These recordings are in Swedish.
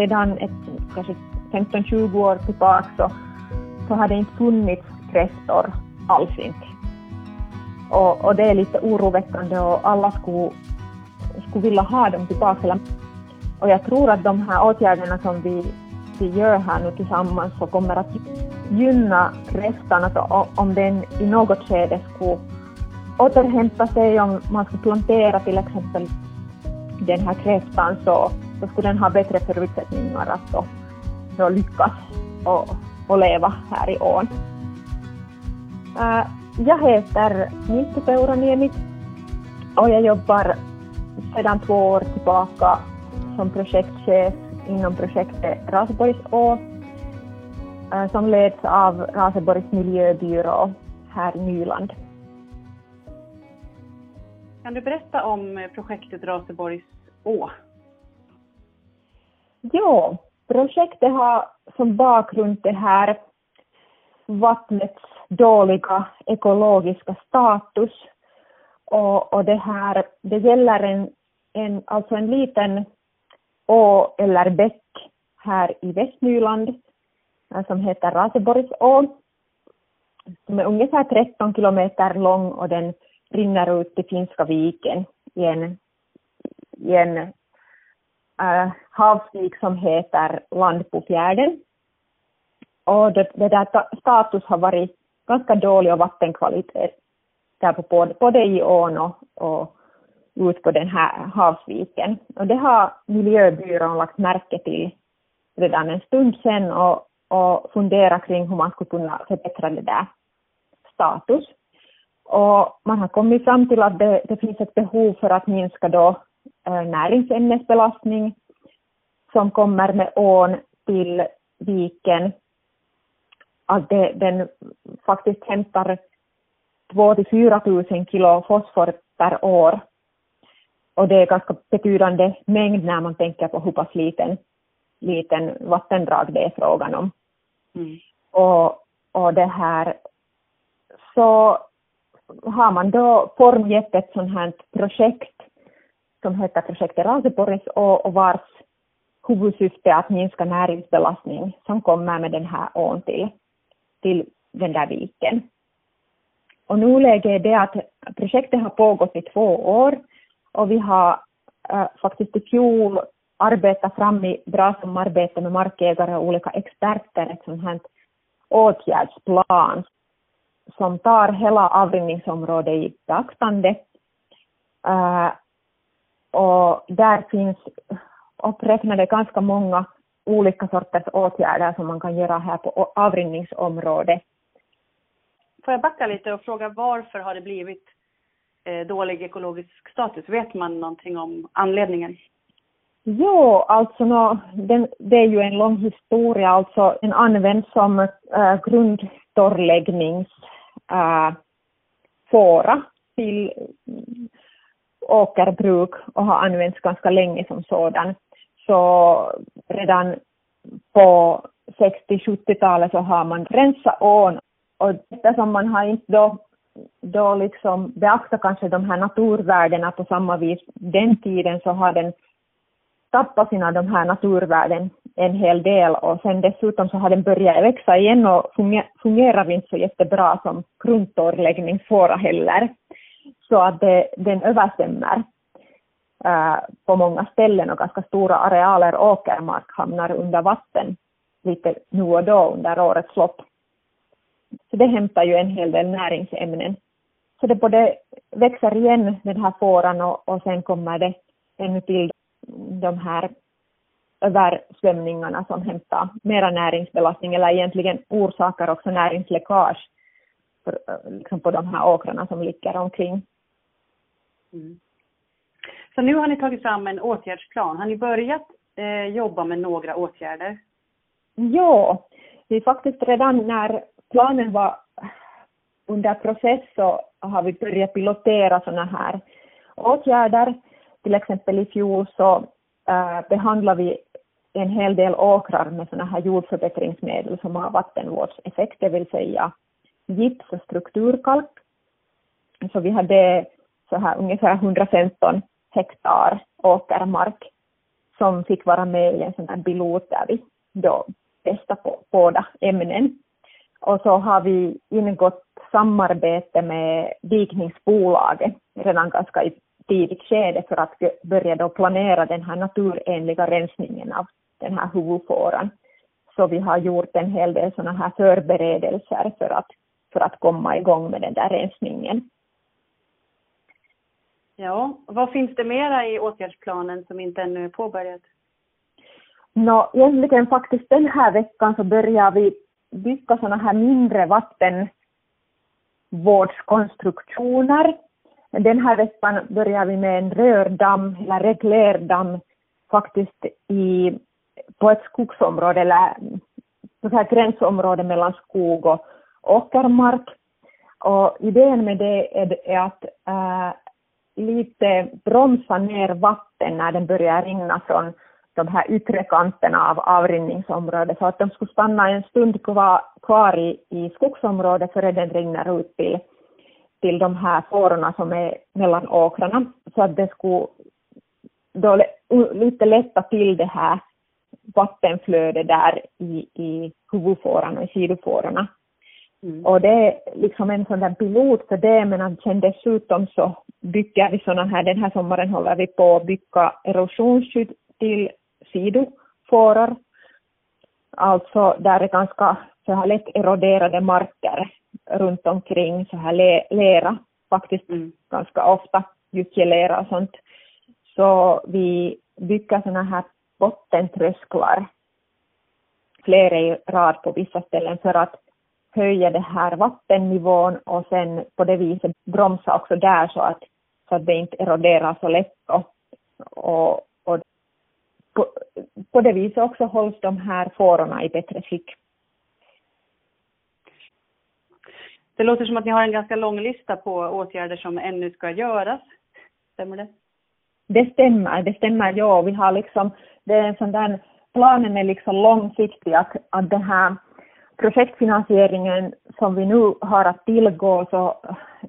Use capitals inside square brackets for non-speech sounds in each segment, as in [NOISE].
sedan ett, kanske 15-20 år tillbaka så, så har det inte funnits kräftor alls inte. Och, och det är lite oroväckande och alla skulle, skulle vilja ha dem tillbaka. Och jag tror att de här åtgärderna som vi, vi gör här nu tillsammans så kommer att gynna kräftan, att om den i något skede skulle återhämta sig, om man skulle plantera till exempel den här kräftan så, så skulle den ha bättre förutsättningar att då, då lyckas och, och leva här i ån. Äh, jag heter Nitti Peuraniemi och jag jobbar sedan två år tillbaka som projektchef inom projektet Raseborgså uh, som leds av Raseborgs miljöbyrå här i Nyland. Kan du berätta om eh, projektet Raseborgs å? Ja, projektet har som bakgrund det här vattnets dåliga ekologiska status. Och, och det här, det gäller en, en, alltså en liten å eller bäck här i Västnyland eh, som heter Raseborgså. Som är ungefär 13 kilometer lång och den rinner ut till Finska viken i en, i en äh, havsvik som heter Landbofjärden. Och det, det där status har varit ganska dålig och vattenkvalitet där på både, både i ån och, och ut på den här havsviken. Och det har miljöbyrån lagt märke till redan en stund sedan och, och funderat kring hur man skulle kunna förbättra det där status. Och man har kommit fram till att det, det finns ett behov för att minska då näringsämnesbelastning som kommer med ån till viken. Att det, den faktiskt hämtar 2 till 4 000 kilo fosfor per år. Och det är ganska betydande mängd när man tänker på hur pass liten, liten vattendrag det är frågan om. Mm. Och, och det här, så har man då formgett ett sånt här projekt som heter projektet Raseborgs och, och vars huvudsyfte är att minska näringsbelastning som kommer med den här ån till, till den där viken. Och nuläget är det att projektet har pågått i två år och vi har äh, faktiskt i fjol arbetat fram i bra samarbete med markägare och olika experter ett sånt här åtgärdsplan som tar hela avrinningsområdet i beaktande. Äh, och där finns uppräknade ganska många olika sorters åtgärder som man kan göra här på avrinningsområdet. Får jag backa lite och fråga varför har det blivit eh, dålig ekologisk status? Vet man någonting om anledningen? Jo, alltså no, den, det är ju en lång historia. Alltså den används som äh, grundtorrläggnings äh, fåra till åkerbruk och har använts ganska länge som sådan. Så redan på 60-70-talet så har man rensat ån och eftersom man har inte då, då liksom beaktat kanske de här naturvärdena på samma vis den tiden så har den tappat sina de här naturvärden en hel del och sen dessutom så har den börjat växa igen och fungerar inte så jättebra som grundtorrläggningsfåra heller. Så att det, den överstämmer äh, på många ställen och ganska stora arealer åkermark hamnar under vatten lite nu och då under årets lopp. Så det hämtar ju en hel del näringsämnen. Så det både växer igen den här fåran och, och sen kommer det ännu till de här översvämningarna som hämtar mera näringsbelastning eller egentligen orsakar också näringsläckage för, äh, liksom på de här åkrarna som ligger omkring. Mm. Så nu har ni tagit fram en åtgärdsplan. Har ni börjat eh, jobba med några åtgärder? Ja, vi faktiskt redan när planen var under process så har vi börjat pilotera sådana här åtgärder. Till exempel i fjol så äh, behandlade vi en hel del åkrar med sådana här jordförbättringsmedel som har vattenvårdseffekt, det vill säga gips och strukturkalk. Så vi hade så här ungefär 115 hektar åkermark som fick vara med i en sån här pilot där vi då testade på båda ämnen. Och så har vi ingått samarbete med dikningsbolaget redan ganska i tidigt skede för att börja då planera den här naturenliga rensningen av den här huvudfåran. Så vi har gjort en hel del sådana här förberedelser för att, för att komma igång med den där rensningen. Ja, vad finns det mera i åtgärdsplanen som inte ännu är påbörjat? Nå, egentligen faktiskt den här veckan så börjar vi bygga sådana här mindre vattenvårdskonstruktioner. Den här veckan börjar vi med en rördamm eller reglerdamm faktiskt i, på ett skogsområde eller på så här gränsområde mellan skog och åkermark. Och idén med det är, är att äh, lite bromsa ner vatten när den börjar rinna från de här yttre kanterna av avrinningsområdet så att de skulle stanna en stund kvar, i, i skogsområdet före den rinner ut till, till de här fårorna som är mellan åkrarna så att det skulle då lite lätta till det här vattenflödet där i, i huvudfåran och i sidofårorna. Mm. Och det är liksom en sån där pilot för det, men sen dessutom så bygger vi såna här, den här sommaren håller vi på att bygga erosionsskydd till sidofåror. Alltså där är ganska så här lätt eroderade marker runt omkring, så här le, lera faktiskt mm. ganska ofta, gyttjelera och sånt. Så vi bygger såna här bottentrösklar, flera i rad på vissa ställen för att höja det här vattennivån och sen på det viset bromsa också där så att, så att det inte eroderar så lätt och, och, på, på det viset också hålls de här fårorna i bättre skick. Det låter som att ni har en ganska lång lista på åtgärder som ännu ska göras. Stämmer det? Det stämmer, det stämmer, ja. Vi har liksom, det är en sån där, planen är liksom långsiktig att, att den här projektfinansieringen som vi nu har att tillgå så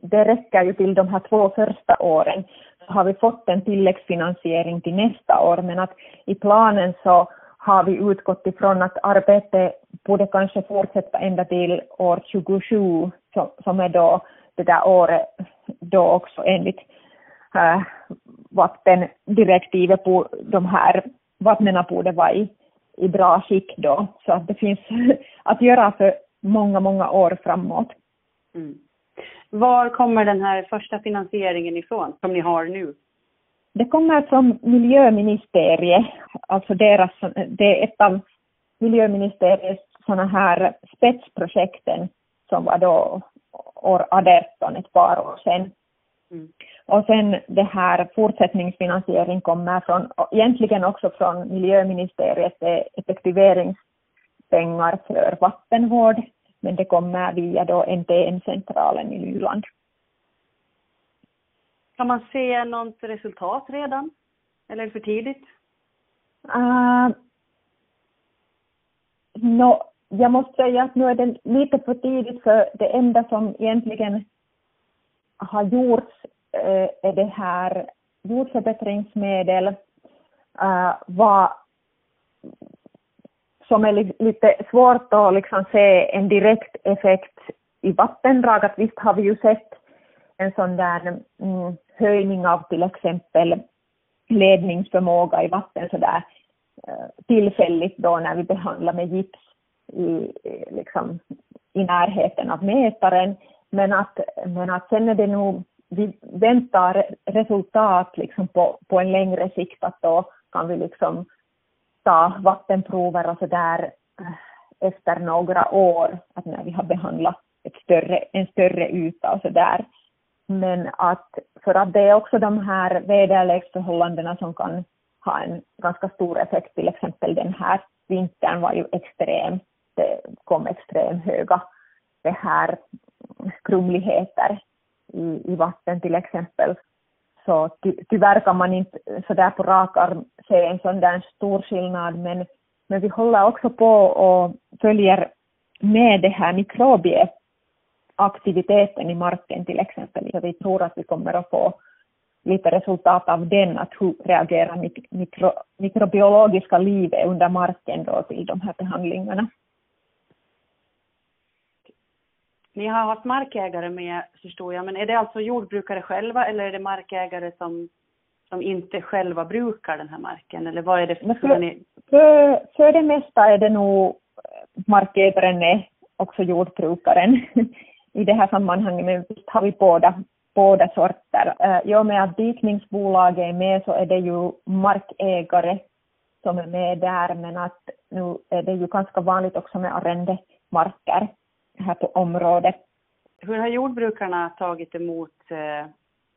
det räcker ju till de här två första åren. Så har vi fått en tilläggsfinansiering till nästa år men att i planen så har vi utgått ifrån att arbetet borde kanske fortsätta ända till år 27 som, är då det där året då också enligt äh, vattendirektivet på de här vattnen borde vara i i bra skick då, så att det finns [LAUGHS] att göra för många, många år framåt. Mm. Var kommer den här första finansieringen ifrån som ni har nu? Det kommer från miljöministeriet, alltså deras, det är ett av miljöministeriets sådana här spetsprojekten som var då år 18, ett par år sedan. Mm. Och sen det här fortsättningsfinansiering kommer från, egentligen också från miljöministeriet, effektiveringspengar för vattenvård, men det kommer via då NTN-centralen i Nyland. Kan man se något resultat redan? Eller är det för tidigt? Uh, no, jag måste säga att nu är det lite för tidigt för det enda som egentligen har gjorts eh, är det här jordförbättringsmedel uh, eh, vad som är lite svårt att liksom se en direkt effekt i vattendrag. Att visst har vi ju sett en sån där mm, höjning av till exempel ledningsförmåga i vatten så där eh, tillfälligt då när vi behandlar med gips i, liksom, i närheten av mätaren. Men att, men att sen är det nog vi väntar resultat liksom på, på en längre sikt att då kan vi liksom ta vattenprover och så där eh, efter några år, att när vi har behandlat ett större, en större yta och så där. Men att för att det är också de här väderleksförhållandena som kan ha en ganska stor effekt, till exempel den här vintern var ju extrem, det kom extremt höga det här grumligheter i, i vatten till exempel. Så ty, tyvärr kan man inte sådär på rak arm se en sån där stor skillnad men, men vi håller också på och följer med det här mikrobieaktiviteten i marken till exempel. Så vi tror att vi kommer att få lite resultat av den, att hur reagerar mikro, mikrobiologiska livet under marken då till de här behandlingarna. Ni har haft markägare med förstår jag, men är det alltså jordbrukare själva eller är det markägare som, som inte själva brukar den här marken eller vad är det för, för, ni... för, för det mesta är det nog markägaren är också jordbrukaren [LAUGHS] i det här sammanhanget, men visst har vi båda, båda sorter. I och med att dikningsbolaget är med så är det ju markägare som är med där, men att nu är det ju ganska vanligt också med arrendemarker här på området. Hur har jordbrukarna tagit emot eh,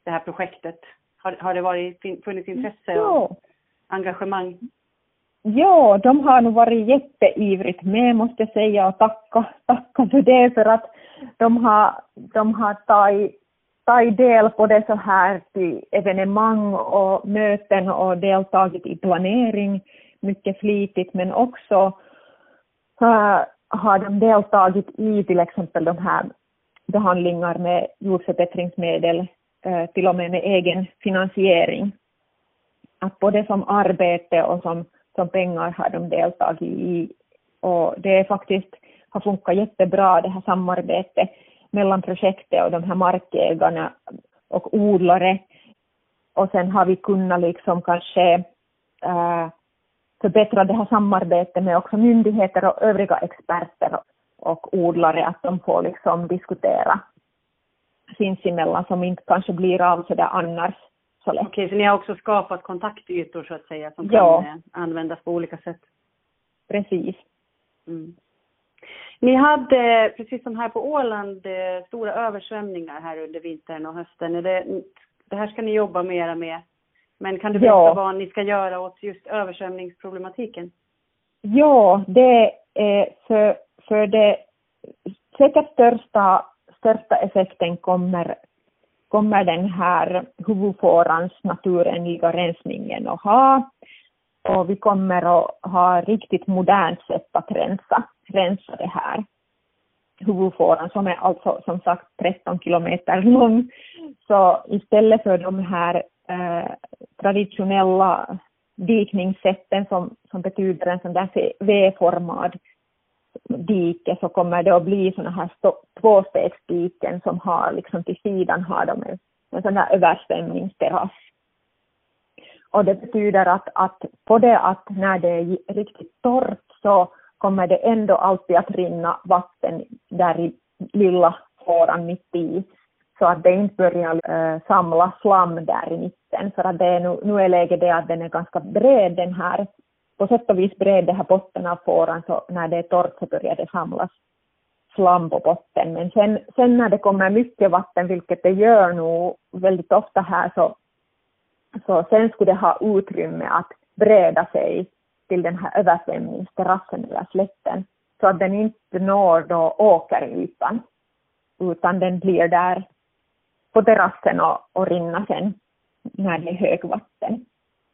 det här projektet? Har, har det varit, funnits intresse och engagemang? Ja, de har nog varit jätteivrigt med måste jag säga och tacka, tacka för det för att de har, de har tagit, tagit del på det så här till evenemang och möten och deltagit i planering mycket flitigt men också uh, har de deltagit i till exempel de här behandlingar med jordförbättringsmedel, eh, till och med med egen finansiering. Att både som arbete och som som pengar har de deltagit i. Och det är faktiskt har funkat jättebra det här samarbetet mellan projektet och de här markägarna och odlare. Och sen har vi kunnat liksom kanske äh, förbättra det här samarbetet med också myndigheter och övriga experter och odlare, att de får liksom diskutera sinsemellan som inte kanske blir av sådär annars så lätt. Okej, så ni har också skapat kontaktytor så att säga som ja. kan eh, användas på olika sätt? Precis. Mm. Ni hade, precis som här på Åland, eh, stora översvämningar här under vintern och hösten. Det, det här ska ni jobba mera med. Men kan du berätta ja. vad ni ska göra åt just översvämningsproblematiken? Ja, det är för, för det säkert största, största effekten kommer kommer den här huvudfårans naturenliga rensningen att ha. Och vi kommer att ha riktigt modernt sätt att rensa, rensa det här huvudfåran som är alltså som sagt 13 kilometer lång. Så istället för de här eh, traditionella dikningssätten som, som betyder en sån där V-formad dike så kommer det att bli såna här tvåstegsdiken som har liksom till sidan har de en, en sån här översvämningsterrass. Och det betyder att, att på det att när det är riktigt torrt så kommer det ändå alltid att rinna vatten där i lilla fåran mitt i så att det inte börjar äh, eh, samla slam där i mitten. För att det är nu, nu är läget det att den är ganska bred den här. På sätt och vis bred den här botten av fåran så när det är torrt så börjar det samlas slam på botten. Men sen, sen när det kommer mycket vatten, vilket det gör nog väldigt ofta här, så, så sen skulle det ha utrymme att breda sig till den här översvämningsterrassen eller slätten. Så att den inte når då åkerytan utan den blir där på terrassen och, och rinna sen när det är högvatten.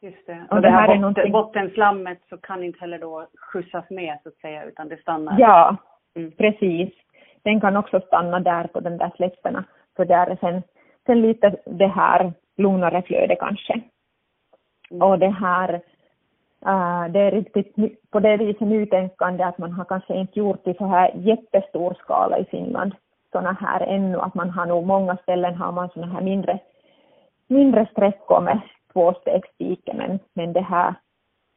Just det. Och, och det, det här, botten, någonting... bottenslammet så kan inte heller då skjutsas med så att säga utan det stannar. Ja, mm. precis. Den kan också stanna där på de där slätterna för där är sen, sen lite det här lugnare flöde kanske. Mm. Och det här, uh, det är riktigt på det viset nytänkande att man har kanske inte gjort i så här jättestor skala i Finland sådana här ännu, att man har nog många ställen har man sådana här mindre, mindre sträckor med tvåstegsdike men, men det här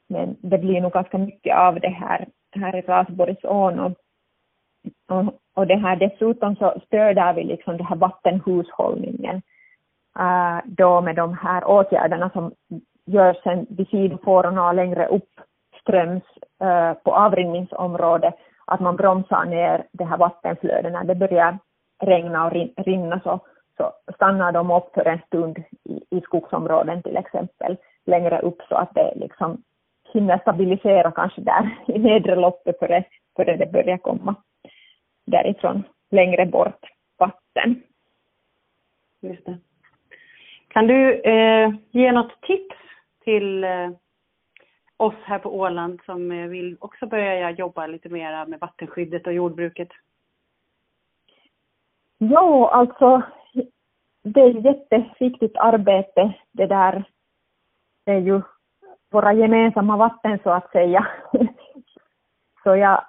men det blir nog ganska mycket av det här, här i Rasborgsån och, och, och det här dessutom så stöder vi liksom det här vattenhushållningen äh, då med de här åtgärderna som görs sen vid sidofårorna och längre uppströms äh, på avrinningsområdet att man bromsar ner det här vattenflödet när det börjar regna och rinna så så stannar de upp för en stund i, i skogsområden till exempel längre upp så att det liksom hinner stabilisera kanske där [LAUGHS] i nedre loppet före, före det börjar komma därifrån längre bort vatten. Just det. Kan du eh, ge något tips till eh, oss här på Åland som eh, vill också börja jobba lite mera med vattenskyddet och jordbruket? Ja, alltså det är jätteviktigt arbete det där. Det är ju våra gemensamma vatten så att säga. [LAUGHS] så jag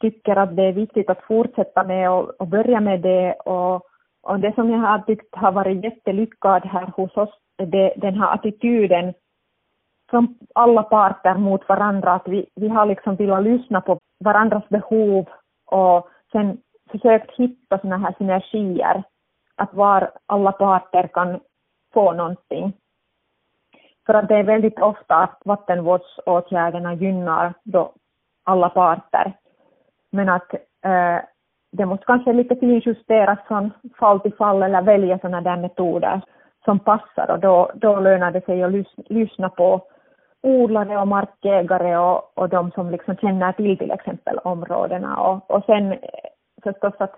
tycker att det är viktigt att fortsätta med och, och börja med det och, och det som jag har tyckt har varit jättelyckad här hos oss, det, den här attityden från alla parter mot varandra, att vi, vi har liksom velat lyssna på varandras behov och sen försökt hitta sådana här synergier, att var alla parter kan få någonting. För att det är väldigt ofta att vattenvårdsåtgärderna gynnar då alla parter. Men att eh, det måste kanske lite finjusteras från fall till fall eller välja sådana där metoder som passar och då, då lönar det sig att lys, lyssna på odlare och markägare och, och de som liksom känner till till exempel områdena och, och sen eh, förstås att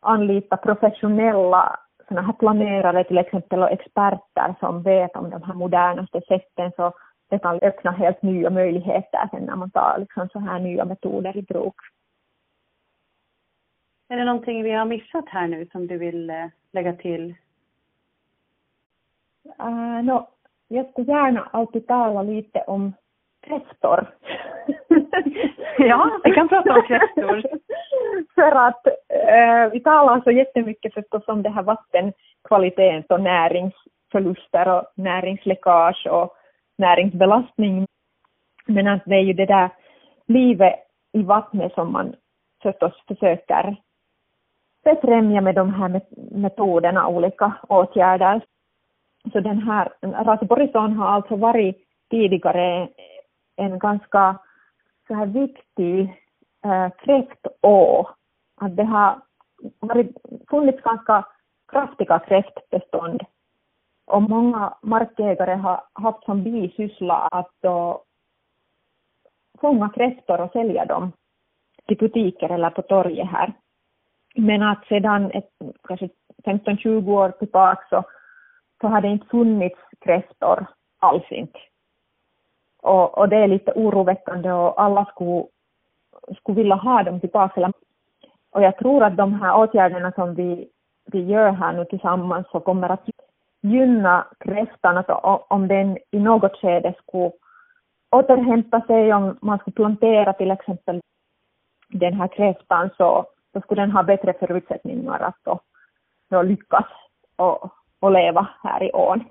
anlita professionella såna här planerare till exempel och experter som vet om de här modernaste sätten så det kan öppna helt nya möjligheter sen när man tar liksom så här nya metoder i bruk. Är det någonting vi har missat här nu som du vill eh, lägga till? Uh, no, jag skulle gärna alltid tala lite om kräftor. ja, vi kan prata om kräftor. För att eh, vi talar så jättemycket förstås om det här vattenkvaliteten och näringsförluster och näringsläckage och näringsbelastning. Men att det är ju det där livet i vattnet som man förstås försöker befrämja med de här metoderna, olika åtgärder. Så den här, Raseborgson har alltså varit tidigare en ganska så här viktig eh, äh, kräftå. Att det har varit, funnits ganska kraftiga kräftbestånd och många markägare har haft som bisyssla att då fånga kräftor och sälja dem till butiker eller på torget här. Men att sedan ett, kanske 15-20 år tillbaka så, så har det inte funnits kräftor alls inte. Och, och det är lite oroväckande och alla skulle, skulle vilja ha dem tillbaka. Och jag tror att de här åtgärderna som vi, vi gör här nu tillsammans så kommer att gynna kräftan, att om den i något skede skulle återhämta sig, om man skulle plantera till exempel den här kräftan så, så skulle den ha bättre förutsättningar att då, då lyckas och, och leva här i ån.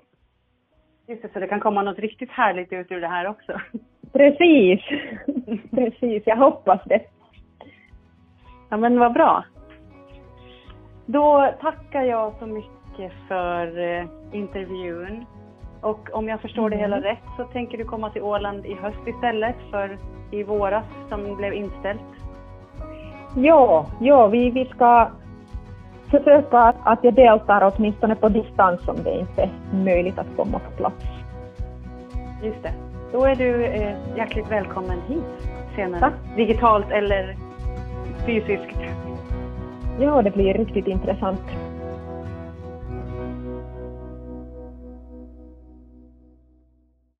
Just det, så det kan komma något riktigt härligt ut ur det här också. Precis, [LAUGHS] precis, jag hoppas det. Ja men vad bra. Då tackar jag så mycket för eh, intervjun. Och om jag förstår det hela mm. rätt så tänker du komma till Åland i höst istället för i våras som blev inställt? Ja, ja vi, vi ska försöka att jag deltar åtminstone på distans om det inte är möjligt att komma på plats. Just det. Då är du eh, hjärtligt välkommen hit senare. Tack. Digitalt eller fysiskt. Ja, det blir riktigt intressant.